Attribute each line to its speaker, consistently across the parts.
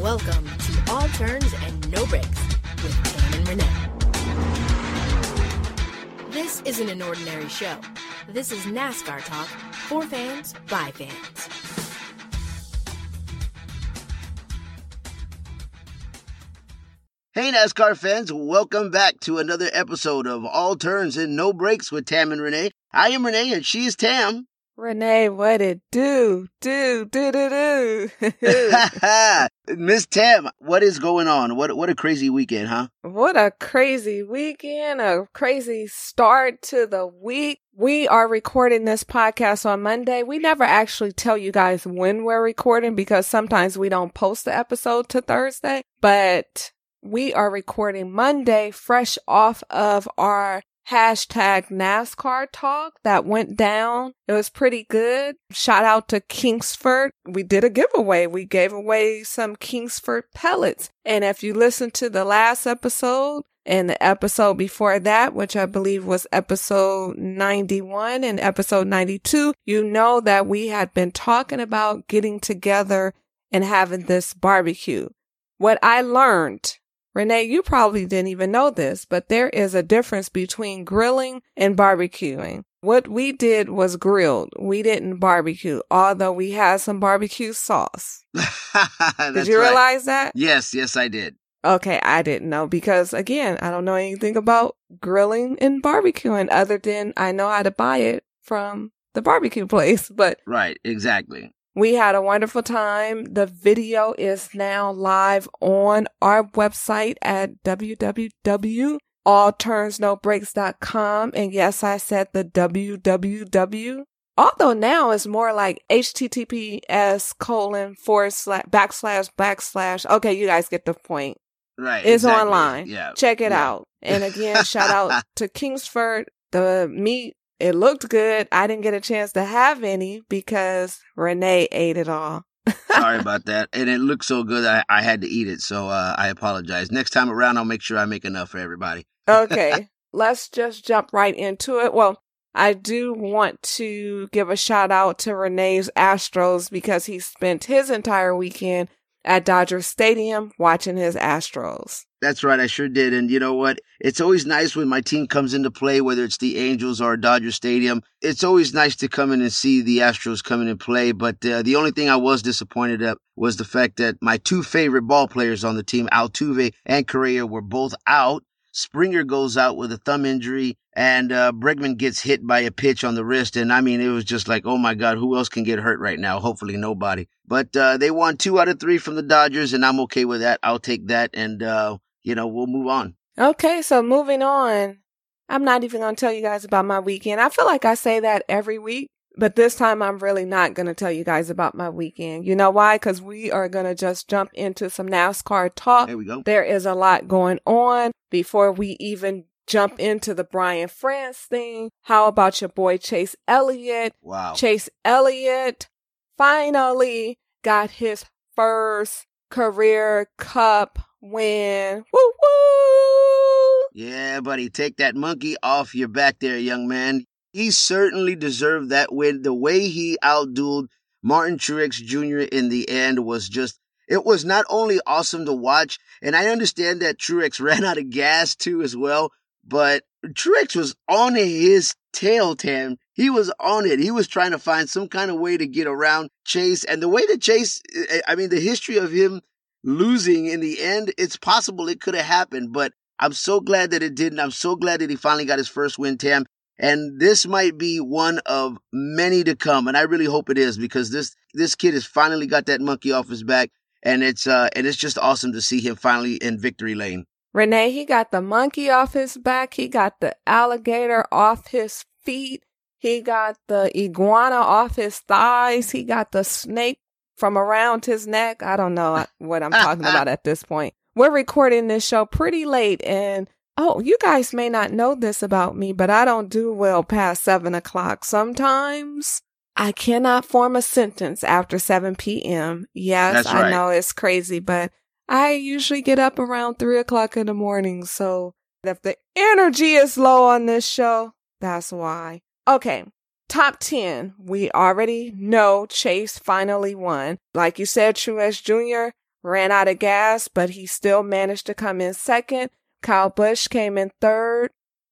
Speaker 1: Welcome to All Turns and No Breaks with Tam and Renee. This isn't an ordinary show. This is NASCAR talk for fans by fans.
Speaker 2: Hey, NASCAR fans, welcome back to another episode of All Turns and No Breaks with Tam and Renee. I am Renee and she is Tam.
Speaker 3: Renee, what it do? Do, do, do, do.
Speaker 2: Miss Tam, what is going on? What what a crazy weekend, huh?
Speaker 3: what a crazy weekend, a crazy start to the week. We are recording this podcast on Monday. We never actually tell you guys when we're recording because sometimes we don't post the episode to Thursday, but we are recording Monday fresh off of our hashtag NASCAR talk that went down. It was pretty good. Shout out to Kingsford. We did a giveaway. We gave away some Kingsford pellets. And if you listen to the last episode and the episode before that, which I believe was episode 91 and episode 92, you know that we had been talking about getting together and having this barbecue. What I learned Renee, you probably didn't even know this, but there is a difference between grilling and barbecuing. What we did was grilled. We didn't barbecue, although we had some barbecue sauce. Did you realize that?
Speaker 2: Yes, yes, I did.
Speaker 3: Okay, I didn't know because again, I don't know anything about grilling and barbecuing other than I know how to buy it from the barbecue place, but
Speaker 2: Right, exactly.
Speaker 3: We had a wonderful time. The video is now live on our website at www.allturnsnobreaks.com. And yes, I said the www. Although now it's more like https colon forward slash backslash backslash. Okay, you guys get the point.
Speaker 2: Right.
Speaker 3: It's
Speaker 2: exactly.
Speaker 3: online.
Speaker 2: Yeah.
Speaker 3: Check it
Speaker 2: Yeah.
Speaker 3: out. And again, shout out to Kingsford. The meat, it looked good. I didn't get a chance to have any because Renee ate it all.
Speaker 2: Sorry about that. And it looked so good I, I had to eat it, so uh, I apologize. Next time around I'll make sure I make enough for everybody.
Speaker 3: Okay, let's just jump right into it. Well, I do want to give a shout out to Renee's Astros because he spent his entire weekend at Dodger Stadium watching his Astros.
Speaker 2: That's right, I sure did. And you know what? It's always nice when my team comes into play, whether it's the Angels or Dodger Stadium. It's always nice to come in and see the Astros come in and play. But uh, the only thing I was disappointed at was the fact that my two favorite ball players on the team, Altuve and Correa, were both out. Springer goes out with a thumb injury, and uh, Bregman gets hit by a pitch on the wrist. And I mean, it was just like, oh my God, who else can get hurt right now? Hopefully, nobody. But uh, they won two out of three from the Dodgers, and I'm okay with that. I'll take that, and uh, you know, we'll move on.
Speaker 3: Okay, so moving on. I'm not even going to tell you guys about my weekend. I feel like I say that every week, but this time I'm really not going to tell you guys about my weekend. You know why? Because we are going to just jump into some NASCAR talk.
Speaker 2: There we go.
Speaker 3: There is a lot going on before we even jump into the Brian France thing. How about your boy Chase Elliott?
Speaker 2: Wow.
Speaker 3: Chase Elliott finally got his first career cup win. Woo woo!
Speaker 2: Yeah, buddy, take that monkey off your back there, young man. He certainly deserved that win. The way he outdueled Martin Truex Jr. in the end was just, it was not only awesome to watch, and I understand that Truex ran out of gas too as well, but Truex was on his tail, Tam. He was on it. He was trying to find some kind of way to get around Chase. And the way that Chase, eh, eh, I mean, the history of him losing in the end, it's possible it could have happened, but I'm so glad that it didn't. I'm so glad that he finally got his first win, Tam. And this might be one of many to come. And I really hope it is because this, this kid has finally got that monkey off his back. And it's, uh, and it's just awesome to see him finally in victory lane.
Speaker 3: Renee, he got the monkey off his back. He got the alligator off his feet. He got the iguana off his thighs. He got the snake from around his neck. I don't know what I'm talking about at this point. We're recording this show pretty late and oh, you guys may not know this about me, but I don't do well past seven o'clock. Sometimes I cannot form a sentence after 7 p.m. Yes, I know it's crazy, but I usually get up around three o'clock in the morning. So if the energy is low on this show, that's why. Okay. Top 10, we already know Chase finally won. Like you said, Truex Jr. ran out of gas, but he still managed to come in second. Kyle Busch came in third.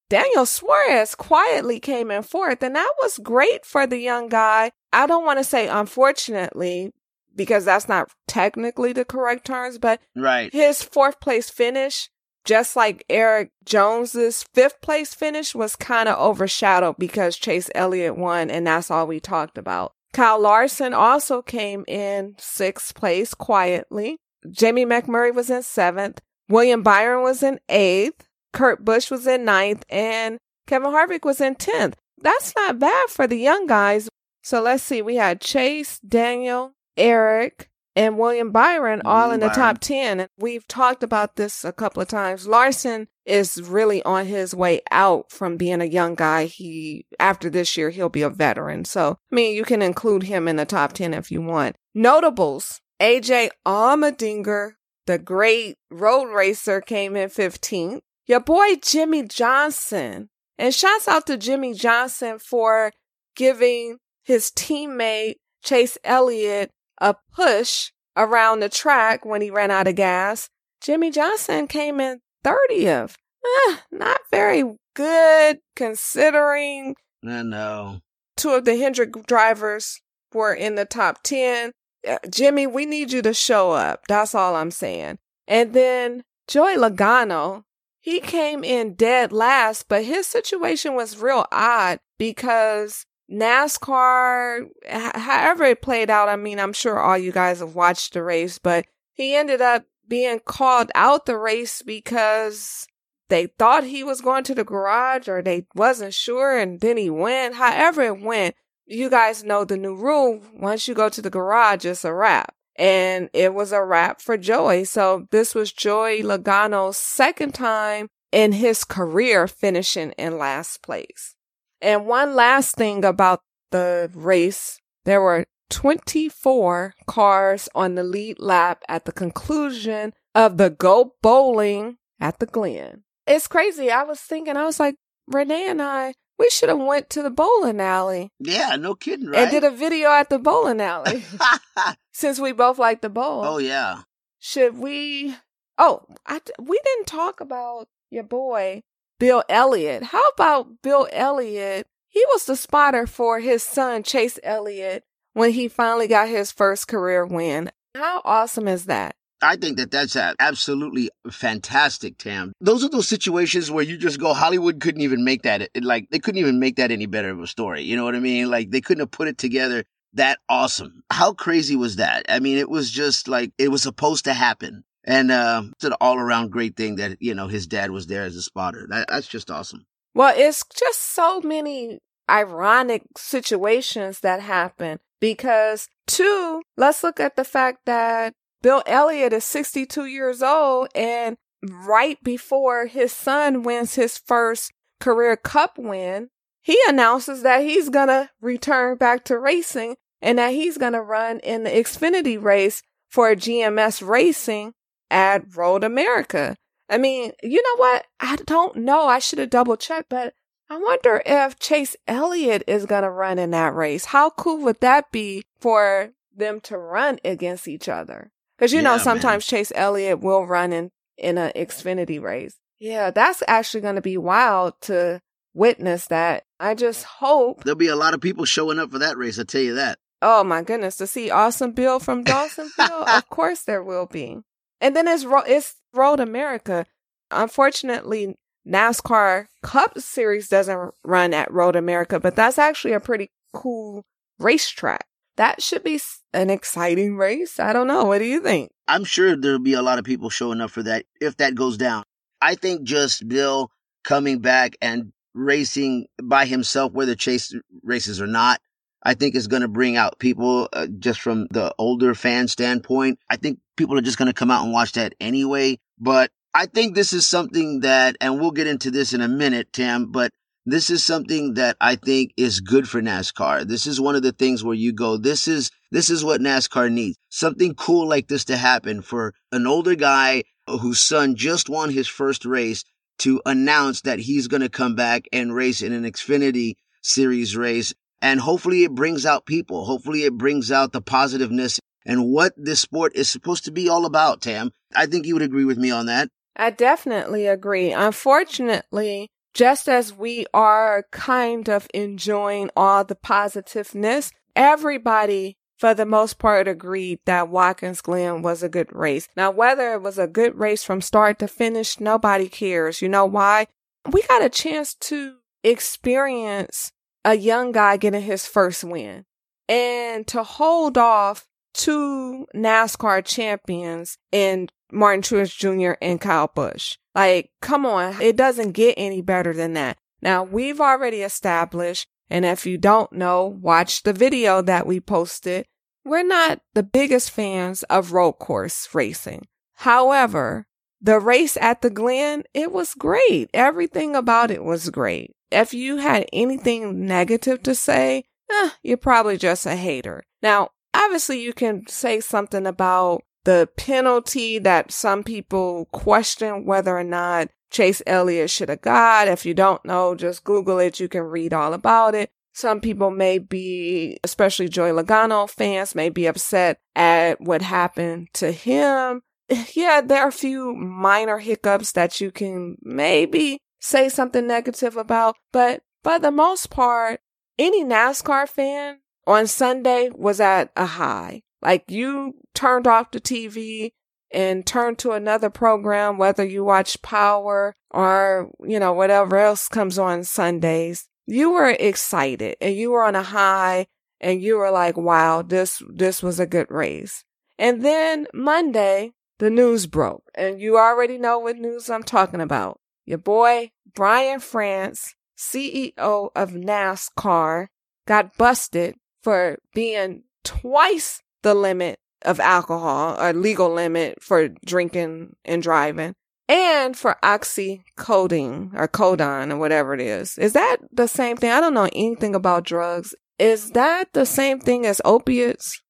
Speaker 3: Daniel Suarez quietly came in fourth, and that was great for the young guy. I don't want to say unfortunately, because that's not technically the correct terms, but
Speaker 2: right.
Speaker 3: his fourth place finish, just like Erik Jones's fifth place finish, was kind of overshadowed because Chase Elliott won, and that's all we talked about. Kyle Larson also came in sixth place quietly. Jamie McMurray was in seventh. William Byron was in eighth. Kurt Busch was in ninth and Kevin Harvick was in 10th. That's not bad for the young guys. So let's see. We had Chase, Daniel, Erik, and William Byron all in the
Speaker 2: Byron.
Speaker 3: top 10. And we've talked about this a couple of times. Larson is really on his way out from being a young guy. He, after this year, he'll be a veteran. So, I mean, you can include him in the top 10 if you want. Notables. AJ Allmendinger, the great road racer, came in 15th. Your boy Jimmie Johnson. And shouts out to Jimmie Johnson for giving his teammate Chase Elliott a push around the track when he ran out of gas. Jimmie Johnson came in 30th. Eh, not very good considering
Speaker 2: I know.
Speaker 3: two of the Hendrick drivers were in the top 10. Uh, Jimmy, we need you to show up. That's all I'm saying. And then Joey Logano, he came in dead last, but his situation was real odd because NASCAR, however it played out, I mean, I'm sure all you guys have watched the race, but he ended up being called out the race because they thought he was going to the garage or they wasn't sure and then he went. However it went, you guys know the new rule. Once you go to the garage, it's a wrap. And it was a wrap for Joey. So this was Joey Logano's second time in his career finishing in last place. And one last thing about the race, there were 24 cars on the lead lap at the conclusion of the Go Bowling at the Glen. It's crazy. I was thinking, I was like, Renee and I, we should have went to the bowling alley
Speaker 2: Yeah, no kidding, right?
Speaker 3: and did a video at the bowling alley since we both like the bowl.
Speaker 2: oh yeah.
Speaker 3: Should we? Oh, I, we didn't talk about your boy, Bill Elliott. How about Bill Elliott? He was the spotter for his son, Chase Elliott, when he finally got his first career win. How awesome is that?
Speaker 2: I think that that's absolutely fantastic, Tam. Those are those situations where you just go, Hollywood couldn't even make that, like, they couldn't even make that any better of a story. You know what I mean? Like, they couldn't have put it together that awesome. How crazy was that? I mean, it was just like, it was supposed to happen. And, uh, it's an all around great thing that, you know, his dad was there as a spotter. That, that's just awesome.
Speaker 3: Well, it's just so many ironic situations that happen because, two, let's look at the fact that Bill Elliott is 62 years old and right before his son wins his first career cup win, he announces that he's going to return back to racing and that he's going to run in the Xfinity race for GMS Racing at Road America. I mean, you know what? I don't know. I should have double checked, but I wonder if Chase Elliott is going to run in that race. How cool would that be for them to run against each other? Because you
Speaker 2: Yeah,
Speaker 3: know,
Speaker 2: man.
Speaker 3: sometimes Chase Elliott will run in in an Xfinity race. Yeah, that's actually going to be wild to witness that. I just hope.
Speaker 2: There'll be a lot of people showing up for that race, I tell you that.
Speaker 3: Oh my goodness, to see Awesome Bill from Dawsonville, of course there will be. And then it's it's Road America. Unfortunately, NASCAR Cup Series doesn't run at Road America, but that's actually a pretty cool racetrack. That should be an exciting race. I don't know. What do you think?
Speaker 2: I'm sure there'll be a lot of people showing up for that if that goes down. I think just Bill coming back and racing by himself, whether chase races or not, I think is going to bring out people uh, just from the older fan standpoint. I think people are just going to come out and watch that anyway. But I think this is something that, and we'll get into this in a minute, Tam, but this is something that I think is good for NASCAR. This is one of the things where you go, this is, this is what NASCAR needs. Something cool like this to happen for an older guy whose son just won his first race to announce that he's going to come back and race in an Xfinity series race And hopefully it brings out people. Hopefully it brings out the positiveness and what this sport is supposed to be all about, Tam. I think you would agree with me on that.
Speaker 3: I definitely agree. Unfortunately, just as we are kind of enjoying all the positiveness, everybody for the most part agreed that Watkins Glen was a good race. Now, whether it was a good race from start to finish, nobody cares. You know why? We got a chance to experience a young guy getting his first win and to hold off two NASCAR champions in Martin Truex Jr. and Kyle Busch. Like, come on. It doesn't get any better than that. Now, we've already established and if you don't know, watch the video that we posted. We're not the biggest fans of road course racing. However, the race at the Glen, it was great. Everything about it was great. If you had anything negative to say, eh, you're probably just a hater. Now, obviously you can say something about the penalty that some people question whether or not Chase Elliott should have got. If you don't know, just Google it. You can read all about it. Some people may be, especially Joey Logano fans, may be upset at what happened to him. Yeah, there are a few minor hiccups that you can maybe say something negative about, but for the most part, any NASCAR fan on Sunday was at a high. Like you turned off the TV and turned to another program, whether you watch Power or, you know, whatever else comes on Sundays, you were excited and you were on a high and you were like, wow, this, this was a good race. And then Monday, the news broke and you already know what news I'm talking about. Your boy, Brian France, CEO of NASCAR, got busted for being twice the limit of alcohol, a legal limit for drinking and driving, and for oxycodone or codone or whatever it is. Is that the same thing? I don't know anything about drugs. Is that the same thing as opiates?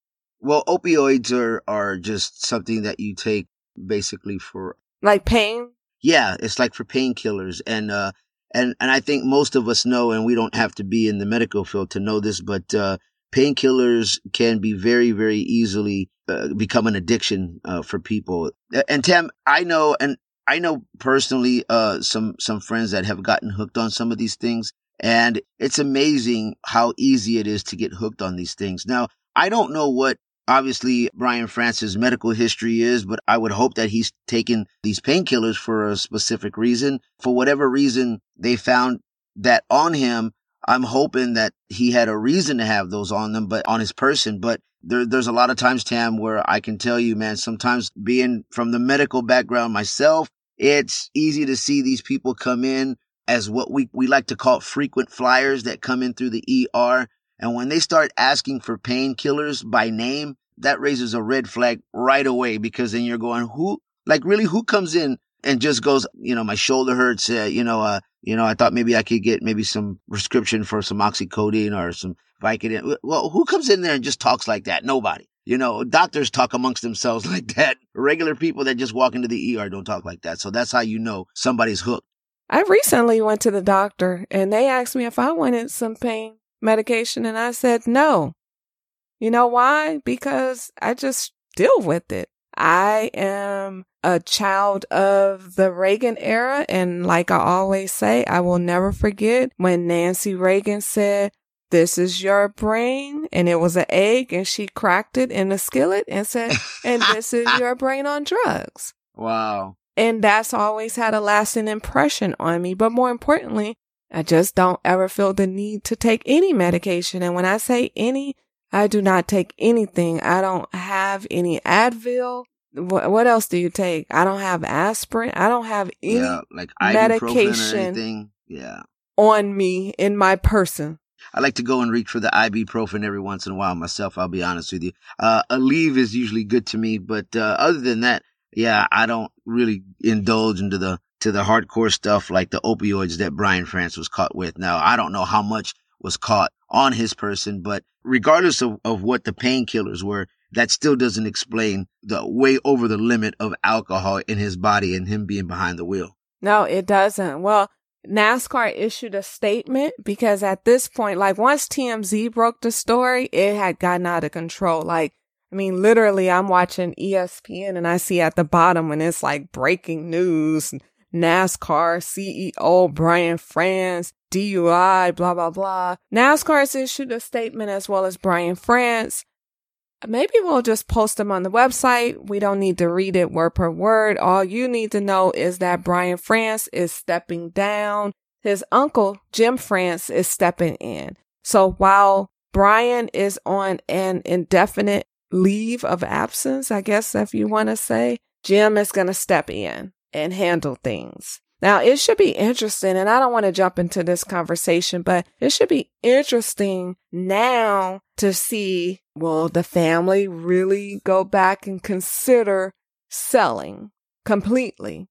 Speaker 2: Well, opioids are, are just something that you take basically for
Speaker 3: like pain.
Speaker 2: Yeah, it's like for painkillers. And, uh, and, and I think most of us know, and we don't have to be in the medical field to know this, but, uh, painkillers can be very, very easily uh, become an addiction uh, for people. And Tam, I know, and I know personally uh, some some friends that have gotten hooked on some of these things, and it's amazing how easy it is to get hooked on these things. Now, I don't know what obviously Brian France's medical history is, but I would hope that he's taken these painkillers for a specific reason. For whatever reason, they found that on him I'm hoping that he had a reason to have those on them, but on his person. But there, there's a lot of times, Tam, where I can tell you, man, sometimes being from the medical background myself, it's easy to see these people come in as what we, we like to call frequent flyers that come in through the ER. And when they start asking for painkillers by name, that raises a red flag right away because then you're going, who, like really, who comes in and just goes, you know, my shoulder hurts, uh, you know, uh, you know, I thought maybe I could get maybe some prescription for some oxycodone or some Vicodin. Well, who comes in there and just talks like that? Nobody. You know, doctors talk amongst themselves like that. Regular people that just walk into the ER don't talk like that. So that's how you know somebody's hooked.
Speaker 3: I recently went to the doctor and they asked me if I wanted some pain medication and I said no. You know why? Because I just deal with it. I am a child of the Reagan era. And like I always say, I will never forget when Nancy Reagan said, this is your brain. And it was an egg and she cracked it in a skillet and said, and this is your brain on drugs.
Speaker 2: Wow.
Speaker 3: And that's always had a lasting impression on me. But more importantly, I just don't ever feel the need to take any medication. And when I say any, I do not take anything. I don't have any Advil. What, what else do you take? I don't have aspirin. I don't have any yeah, like medication
Speaker 2: yeah.
Speaker 3: on me in my person.
Speaker 2: I like to go and reach for the ibuprofen every once in a while myself. I'll be honest with you. Uh, Aleve is usually good to me, but uh, other than that, yeah, I don't really indulge into the to the hardcore stuff like the opioids that Brian France was caught with. Now, I don't know how much was caught on his person, but regardless of, of what the painkillers were, that still doesn't explain the way over the limit of alcohol in his body and him being behind the wheel.
Speaker 3: No, it doesn't. Well, NASCAR issued a statement because at this point, like once TMZ broke the story, it had gotten out of control. Like, I mean, literally, I'm watching ESPN and I see at the bottom when it's like breaking news, NASCAR CEO Brian France, DUI, blah, blah, blah. NASCAR has issued a statement as well as Brian France. Maybe we'll just post them on the website. We don't need to read it word per word. All you need to know is that Brian France is stepping down. His uncle, Jim France, is stepping in. So while Brian is on an indefinite leave of absence, I guess if you want to say, Jim is going to step in and handle things. Now, it should be interesting, and I don't want to jump into this conversation, but it should be interesting now to see will the family really go back and consider selling completely?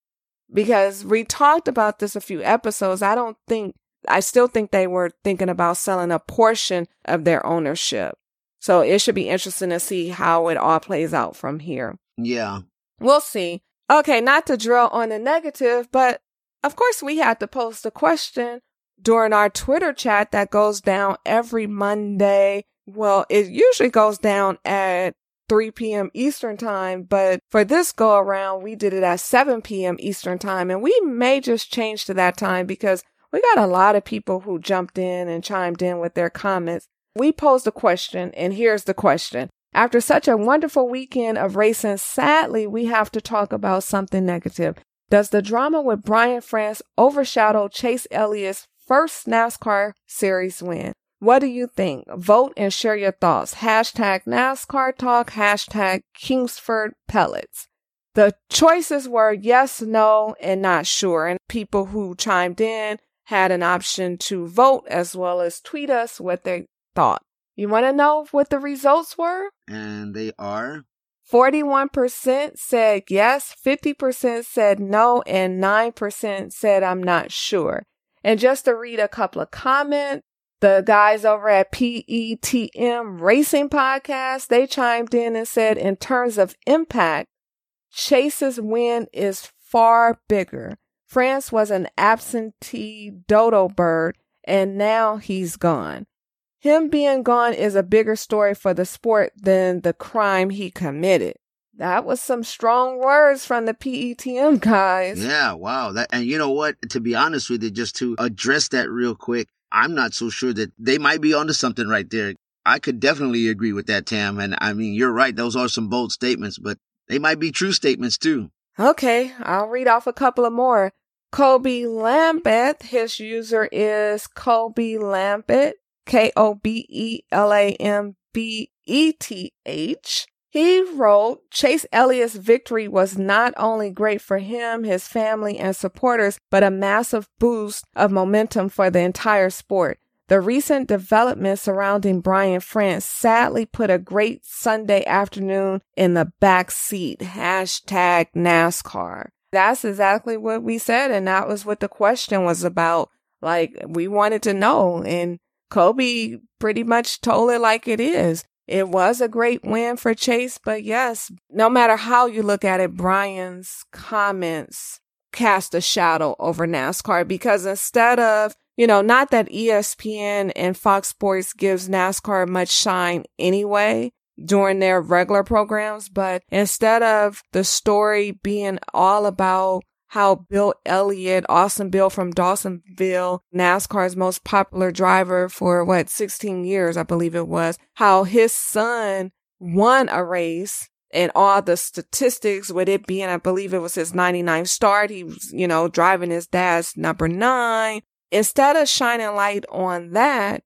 Speaker 3: Because we talked about this a few episodes. I don't think, I still think they were thinking about selling a portion of their ownership. So it should be interesting to see how it all plays out from here.
Speaker 2: Yeah.
Speaker 3: We'll see. Okay, not to drill on the negative, but of course, we had to post a question during our Twitter chat that goes down every Monday. Well, it usually goes down at 3 p.m. Eastern time, but for this go around, we did it at 7 p.m. Eastern time, and we may just change to that time because we got a lot of people who jumped in and chimed in with their comments. We posed a question, and here's the question. After such a wonderful weekend of racing, sadly, we have to talk about something negative. Does the drama with Brian France overshadow Chase Elliott's first NASCAR series win? What do you think? Vote and share your thoughts. Hashtag NASCAR Talk, hashtag Kingsford Pellets. The choices were yes, no, and not sure. And people who chimed in had an option to vote as well as tweet us what they thought. You want to know what the results were?
Speaker 2: And they are
Speaker 3: 41% said yes, 50% said no, and 9% said I'm not sure. And just to read a couple of comments, the guys over at PETM Racing Podcast, they chimed in and said, in terms of impact, Chase's win is far bigger. France was an absentee dodo bird, and now he's gone. Him being gone is a bigger story for the sport than the crime he committed. That was some strong words from the PETM guys.
Speaker 2: Yeah, wow. That and you know what? To be honest with you, just to address that real quick, I'm not so sure that they might be onto something right there. I could definitely agree with that, Tam. And I mean, you're right; those are some bold statements, but they might be true statements too.
Speaker 3: Okay, I'll read off a couple of more. Kobe Lambeth, his user is Kobe Lambeth. K O B E L A M B E T H. He wrote, Chase Elliott's victory was not only great for him, his family, and supporters, but a massive boost of momentum for the entire sport. The recent developments surrounding Brian France sadly put a great Sunday afternoon in the back seat. Hashtag NASCAR. That's exactly what we said. And that was what the question was about. Like, we wanted to know. And Kobe pretty much told it like it is. It was a great win for Chase, but yes, no matter how you look at it, Brian's comments cast a shadow over NASCAR because instead of, you know, not that ESPN and Fox Sports gives NASCAR much shine anyway during their regular programs, but instead of the story being all about how Bill Elliott, Awesome Bill from Dawsonville, NASCAR's most popular driver for what, 16 years, I believe it was, how his son won a race and all the statistics with it being, I believe it was his 99 start. He was, you know, driving his dad's number nine. Instead of shining light on that,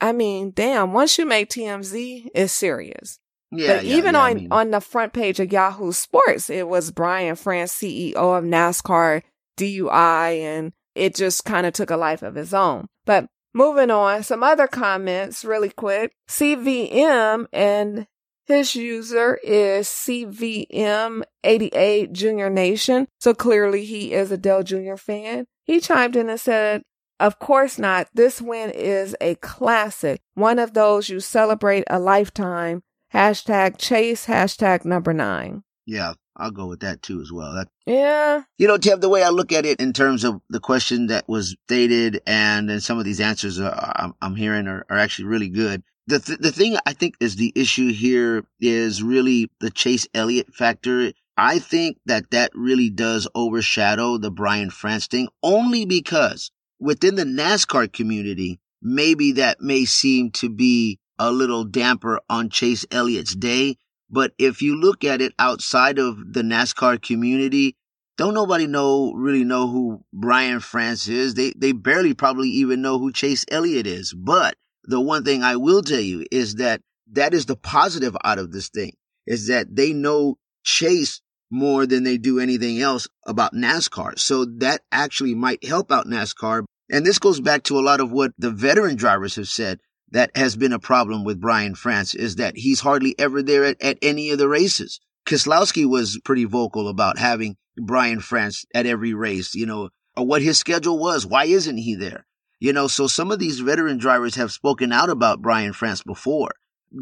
Speaker 3: I mean, damn, once you make TMZ, it's serious.
Speaker 2: Yeah,
Speaker 3: but
Speaker 2: yeah,
Speaker 3: even
Speaker 2: yeah,
Speaker 3: on
Speaker 2: I mean,
Speaker 3: on the front page of Yahoo Sports, it was Brian France, CEO of NASCAR DUI, and it just kind of took a life of its own. But moving on, some other comments really quick. CVM and his user is CVM88 Junior Nation. So clearly he is a Dale Jr. fan. He chimed in and said, of course not. This win is a classic, one of those you celebrate a lifetime Hashtag chase, hashtag number nine.
Speaker 2: yeah, I'll go with that too as well. That,
Speaker 3: Yeah.
Speaker 2: you know, Tev, the way I look at it in terms of the question that was stated and then some of these answers are, I'm, I'm hearing are, are actually really good. The, th- the thing I think is the issue here is really the Chase Elliott factor. I think that that really does overshadow the Brian France thing only because within the NASCAR community, maybe that may seem to be a little damper on Chase Elliott's day. But if you look at it outside of the NASCAR community, don't nobody know really know who Brian France is. They they barely probably even know who Chase Elliott is. But the one thing I will tell you is that that is the positive out of this thing is that they know Chase more than they do anything else about NASCAR. So that actually might help out NASCAR. And this goes back to a lot of what the veteran drivers have said that has been a problem with Brian France is that he's hardly ever there at, at any of the races. Keselowski was pretty vocal about having Brian France at every race, you know, or what his schedule was. Why isn't he there? You know, so some of these veteran drivers have spoken out about Brian France before.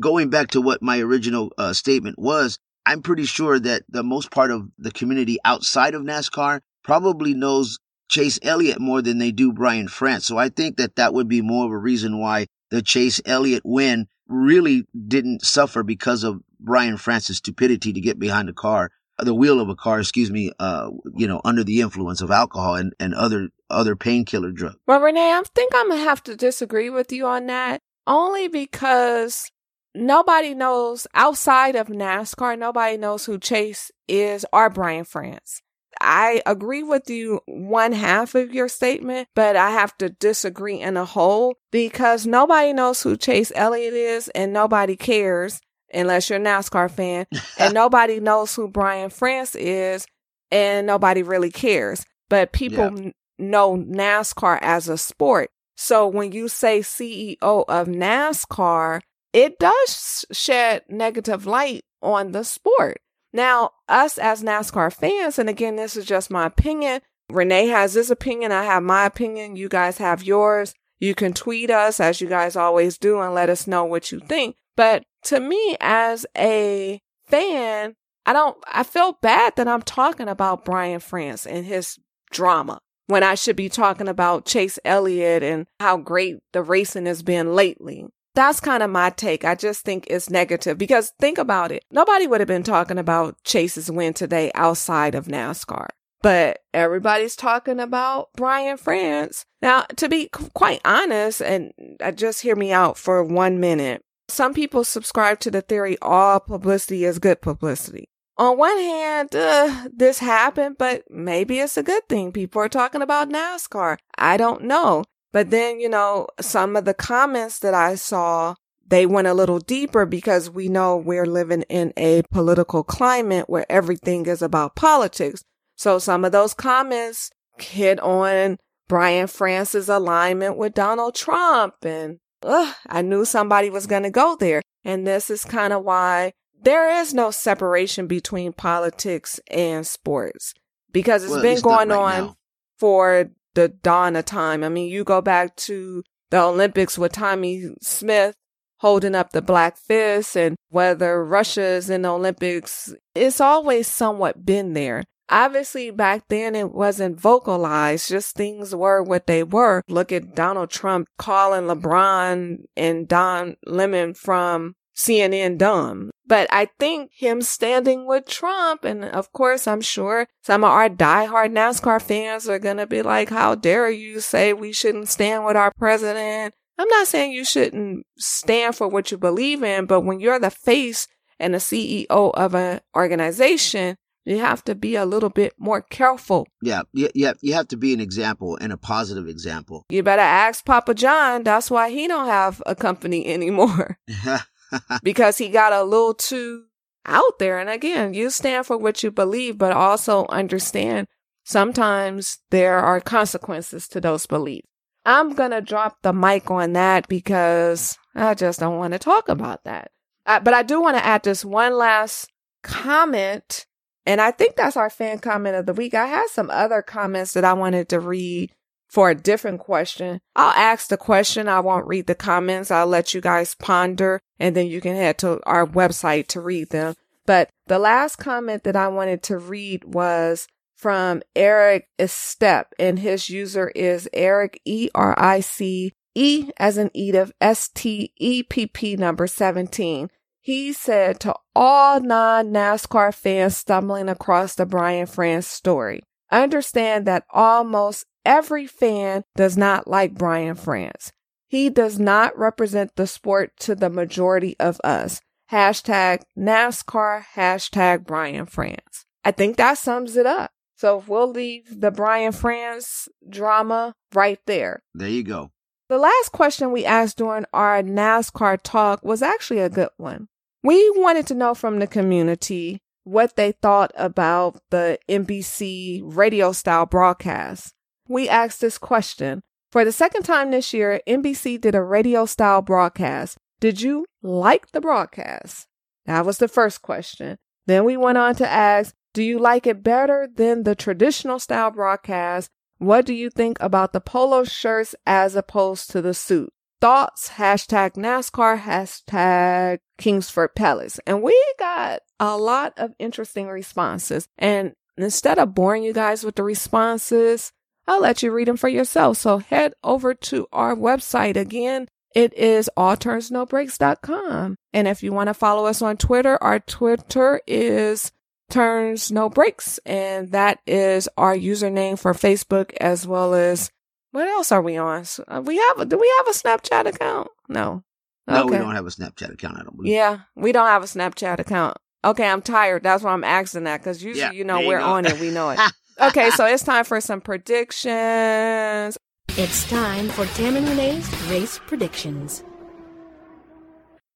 Speaker 2: Going back to what my original uh, statement was, I'm pretty sure that the most part of the community outside of NASCAR probably knows Chase Elliott more than they do Brian France. So I think that that would be more of a reason why the Chase Elliott win really didn't suffer because of Brian France's stupidity to get behind the car, the wheel of a car, excuse me, uh, you know, under the influence of alcohol and, and other, other painkiller drugs.
Speaker 3: Well, Renee, I think I'm gonna have to disagree with you on that. Only because nobody knows outside of NASCAR, nobody knows who Chase is or Brian France. I agree with you one half of your statement, but I have to disagree in a whole because nobody knows who Chase Elliott is and nobody cares unless you're a NASCAR fan and nobody knows who Brian France is and nobody really cares. But people
Speaker 2: Yeah.
Speaker 3: n- know NASCAR as a sport. So when you say CEO of NASCAR, it does shed negative light on the sport. Now, us as NASCAR fans, and again, this is just my opinion. Renee has this opinion. I have my opinion. You guys have yours. You can tweet us as you guys always do and let us know what you think. But to me, as a fan, I don't, I feel bad that I'm talking about Brian France and his drama when I should be talking about Chase Elliott and how great the racing has been lately. That's kind of my take. I just think it's negative because think about it. Nobody would have been talking about Chase's win today outside of NASCAR. But everybody's talking about Brian France. Now, to be quite honest, and just hear me out for one minute. Some people subscribe to the theory all publicity is good publicity. On one hand, uh, this happened, but maybe it's a good thing. People are talking about NASCAR. I don't know. But then, you know, some of the comments that I saw, they went a little deeper because we know we're living in a political climate where everything is about politics. So some of those comments hit on Brian France's alignment with Donald Trump. And ugh, I knew somebody was going to go there. And this is kind of why there is no separation between politics and sports because it's
Speaker 2: Well,
Speaker 3: been going
Speaker 2: right
Speaker 3: on
Speaker 2: now.
Speaker 3: for the dawn of time. I mean, you go back to the Olympics with Tommie Smith holding up the black fist and whether Russia's in the Olympics, it's always somewhat been there. Obviously, back then it wasn't vocalized, just things were what they were. Look at Donald Trump calling LeBron and Don Lemon from CNN dumb. But I think him standing with Trump, and of course, I'm sure some of our diehard NASCAR fans are going to be like, how dare you say we shouldn't stand with our president? I'm not saying you shouldn't stand for what you believe in, but when you're the face and the CEO of an organization, you have to be a little bit more careful.
Speaker 2: Yeah, yeah, yeah. You have to be an example and a positive example.
Speaker 3: You better ask Papa John. That's why he don't have a company anymore. because he got a little too out there. And again, you stand for what you believe, but also understand sometimes there are consequences to those beliefs. I'm going to drop the mic on that because I just don't want to talk about that. Uh, but I do want to add this one last comment. And I think that's our fan comment of the week. I had some other comments that I wanted to read for a different question. I'll ask the question. I won't read the comments. I'll let you guys ponder and then you can head to our website to read them. But the last comment that I wanted to read was from Eric Estepp, and his user is Eric E R I C E as in Edith S T E P P number 17. He said to all non NASCAR fans stumbling across the Brian France story, understand that almost every fan does not like Brian France. He does not represent the sport to the majority of us. Hashtag NASCAR, hashtag Brian France. I think that sums it up. So we'll leave the Brian France drama right there.
Speaker 2: There you go.
Speaker 3: The last question we asked during our NASCAR talk was actually a good one. We wanted to know from the community what they thought about the NBC radio style broadcast. We asked this question For the second time this year, NBC did a radio style broadcast. Did you like the broadcast? That was the first question. Then we went on to ask Do you like it better than the traditional style broadcast? What do you think about the polo shirts as opposed to the suit? Thoughts, hashtag NASCAR, hashtag Kingsford Pellets. And we got a lot of interesting responses. And instead of boring you guys with the responses, I'll let you read them for yourself. So head over to our website again. It is allturnsnobreaks.com. And if you want to follow us on Twitter, our Twitter is turns no breaks and that is our username for facebook as well as what else are we on? Uh, we have a, do we have a snapchat account? No.
Speaker 2: No okay. we don't have a snapchat account i don't believe.
Speaker 3: Yeah we don't have a snapchat account. Okay i'm tired. That's why i'm asking that because usually yeah, you know we're you on it. We know it okay so it's time for some predictions
Speaker 1: it's time for tam and renee's race predictions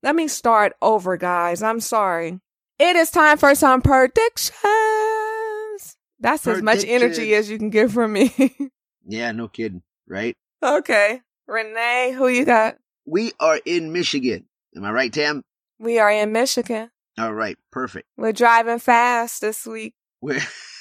Speaker 3: let me start over guys i'm sorry it is time for some predictions. That's as much energy as you can get from me.
Speaker 2: yeah, no kidding, right?
Speaker 3: Okay. Renee, who you got?
Speaker 2: We are in Michigan. Am I right, Tam?
Speaker 3: We are in Michigan.
Speaker 2: All right, perfect.
Speaker 3: We're driving fast this week.
Speaker 2: We're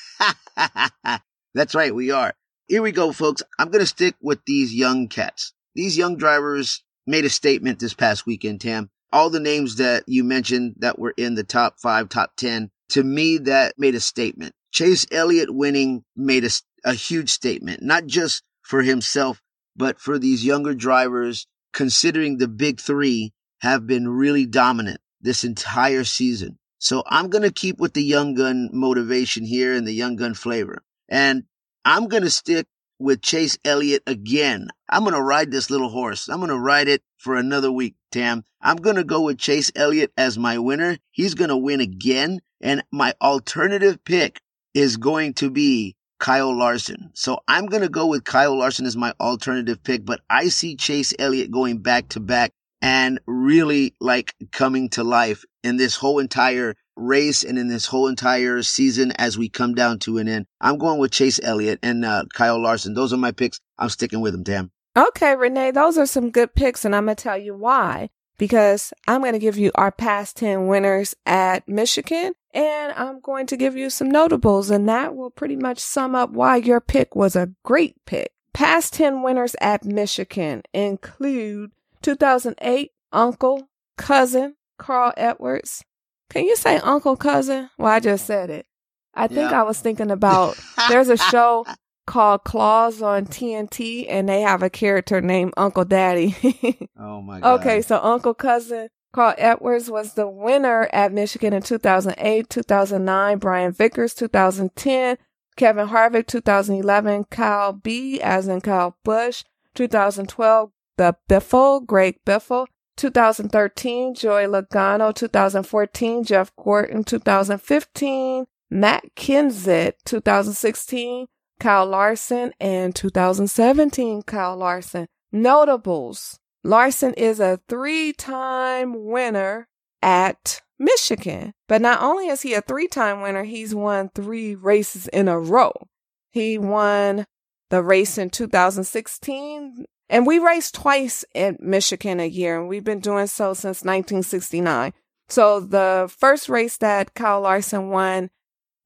Speaker 2: That's right, we are. Here we go, folks. I'm going to stick with these young cats. These young drivers made a statement this past weekend, Tam all the names that you mentioned that were in the top five, top 10, to me, that made a statement. Chase Elliott winning made a, a huge statement, not just for himself, but for these younger drivers, considering the big three have been really dominant this entire season. So I'm going to keep with the young gun motivation here and the young gun flavor. And I'm going to stick with Chase Elliott again. I'm going to ride this little horse. I'm going to ride it for another week, Tam. I'm going to go with Chase Elliott as my winner. He's going to win again. And my alternative pick is going to be Kyle Larson. So I'm going to go with Kyle Larson as my alternative pick, but I see Chase Elliott going back to back and really like coming to life in this whole entire race and in this whole entire season as we come down to an end. I'm going with Chase Elliott and uh, Kyle Larson. Those are my picks. I'm sticking with them, Tam.
Speaker 3: Okay, Renee, those are some good picks, and I'm going to tell you why. Because I'm going to give you our past 10 winners at Michigan, and I'm going to give you some notables, and that will pretty much sum up why your pick was a great pick. Past 10 winners at Michigan include 2008 Uncle, Cousin, Carl Edwards, can you say uncle cousin? Well, I just said it. I think I was thinking about there's a show called Claws on TNT and they have a character named Uncle Daddy.
Speaker 2: oh my god.
Speaker 3: Okay, so Uncle Cousin Carl Edwards was the winner at Michigan in 2008, 2009, Brian Vickers 2010, Kevin Harvick 2011, Kyle B as in Kyle Busch 2012, the Biffle, Greg Biffle 2013, Joey Logano, 2014, Jeff Gordon, 2015, Matt Kenseth, 2016, Kyle Larson, and 2017, Kyle Larson. Notables. Larson is a three time winner at Michigan. But not only is he a three time winner, he's won three races in a row. He won the race in 2016, and we race twice in Michigan a year, and we've been doing so since 1969. So the first race that Kyle Larson won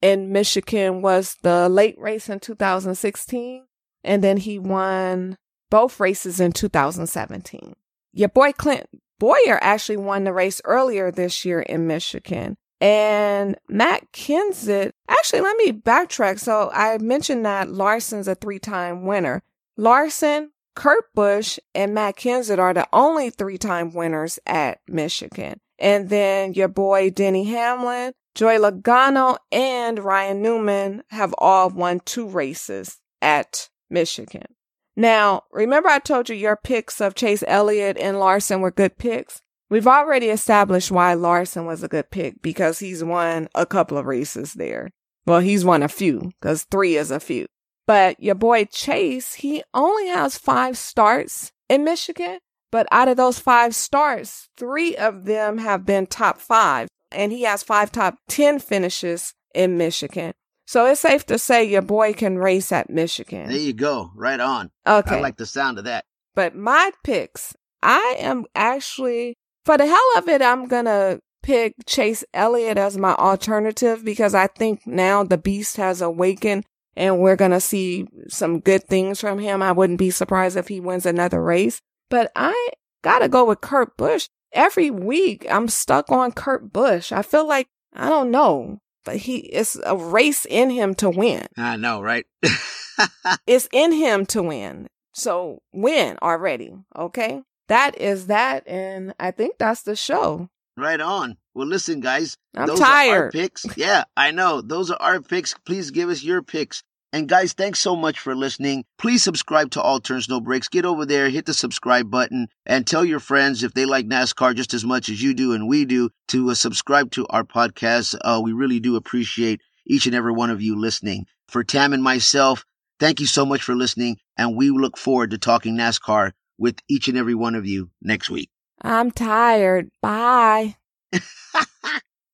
Speaker 3: in Michigan was the late race in 2016, and then he won both races in 2017. Your boy Clint Bowyer actually won the race earlier this year in Michigan. And Matt Kenseth, actually, let me backtrack. So I mentioned that Larson's a three time winner. Larson, Kurt Busch, and Matt Kenseth are the only three time winners at Michigan. And then your boy Denny Hamlin, Joey Logano, and Ryan Newman have all won two races at Michigan. Now, remember I told you your picks of Chase Elliott and Larson were good picks? We've already established why Larson was a good pick because he's won a couple of races there. Well, he's won a few because three is a few. But your boy Chase, he only has five starts in Michigan. But out of those five starts, three of them have been top five. And he has five top 10 finishes in Michigan. So it's safe to say your boy can race at Michigan.
Speaker 2: There you go. Right on.
Speaker 3: Okay.
Speaker 2: I like the sound of that.
Speaker 3: But my picks, I am actually for the hell of it, I'm gonna pick Chase Elliott as my alternative because I think now the beast has awakened and we're gonna see some good things from him. I wouldn't be surprised if he wins another race. But I gotta go with Kurt Busch. Every week I'm stuck on Kurt Busch. I feel like I don't know, but he it's a race in him to win.
Speaker 2: I know, right?
Speaker 3: it's in him to win. So win already, okay? that is that. And I think that's the show.
Speaker 2: Right on. Well, listen, guys.
Speaker 3: I'm
Speaker 2: those
Speaker 3: tired.
Speaker 2: Are our picks. Yeah, I know. Those are our picks. Please give us your picks. And guys, thanks so much for listening. Please subscribe to All Turns No Brakes. Get over there, hit the subscribe button, and tell your friends if they like NASCAR just as much as you do and we do to uh, subscribe to our podcast. Uh, we really do appreciate each and every one of you listening. For Tam and myself, thank you so much for listening, and we look forward to talking NASCAR with each and every one of you next week.
Speaker 3: I'm tired. Bye.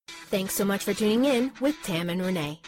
Speaker 1: Thanks so much for tuning in with Tam and Renee.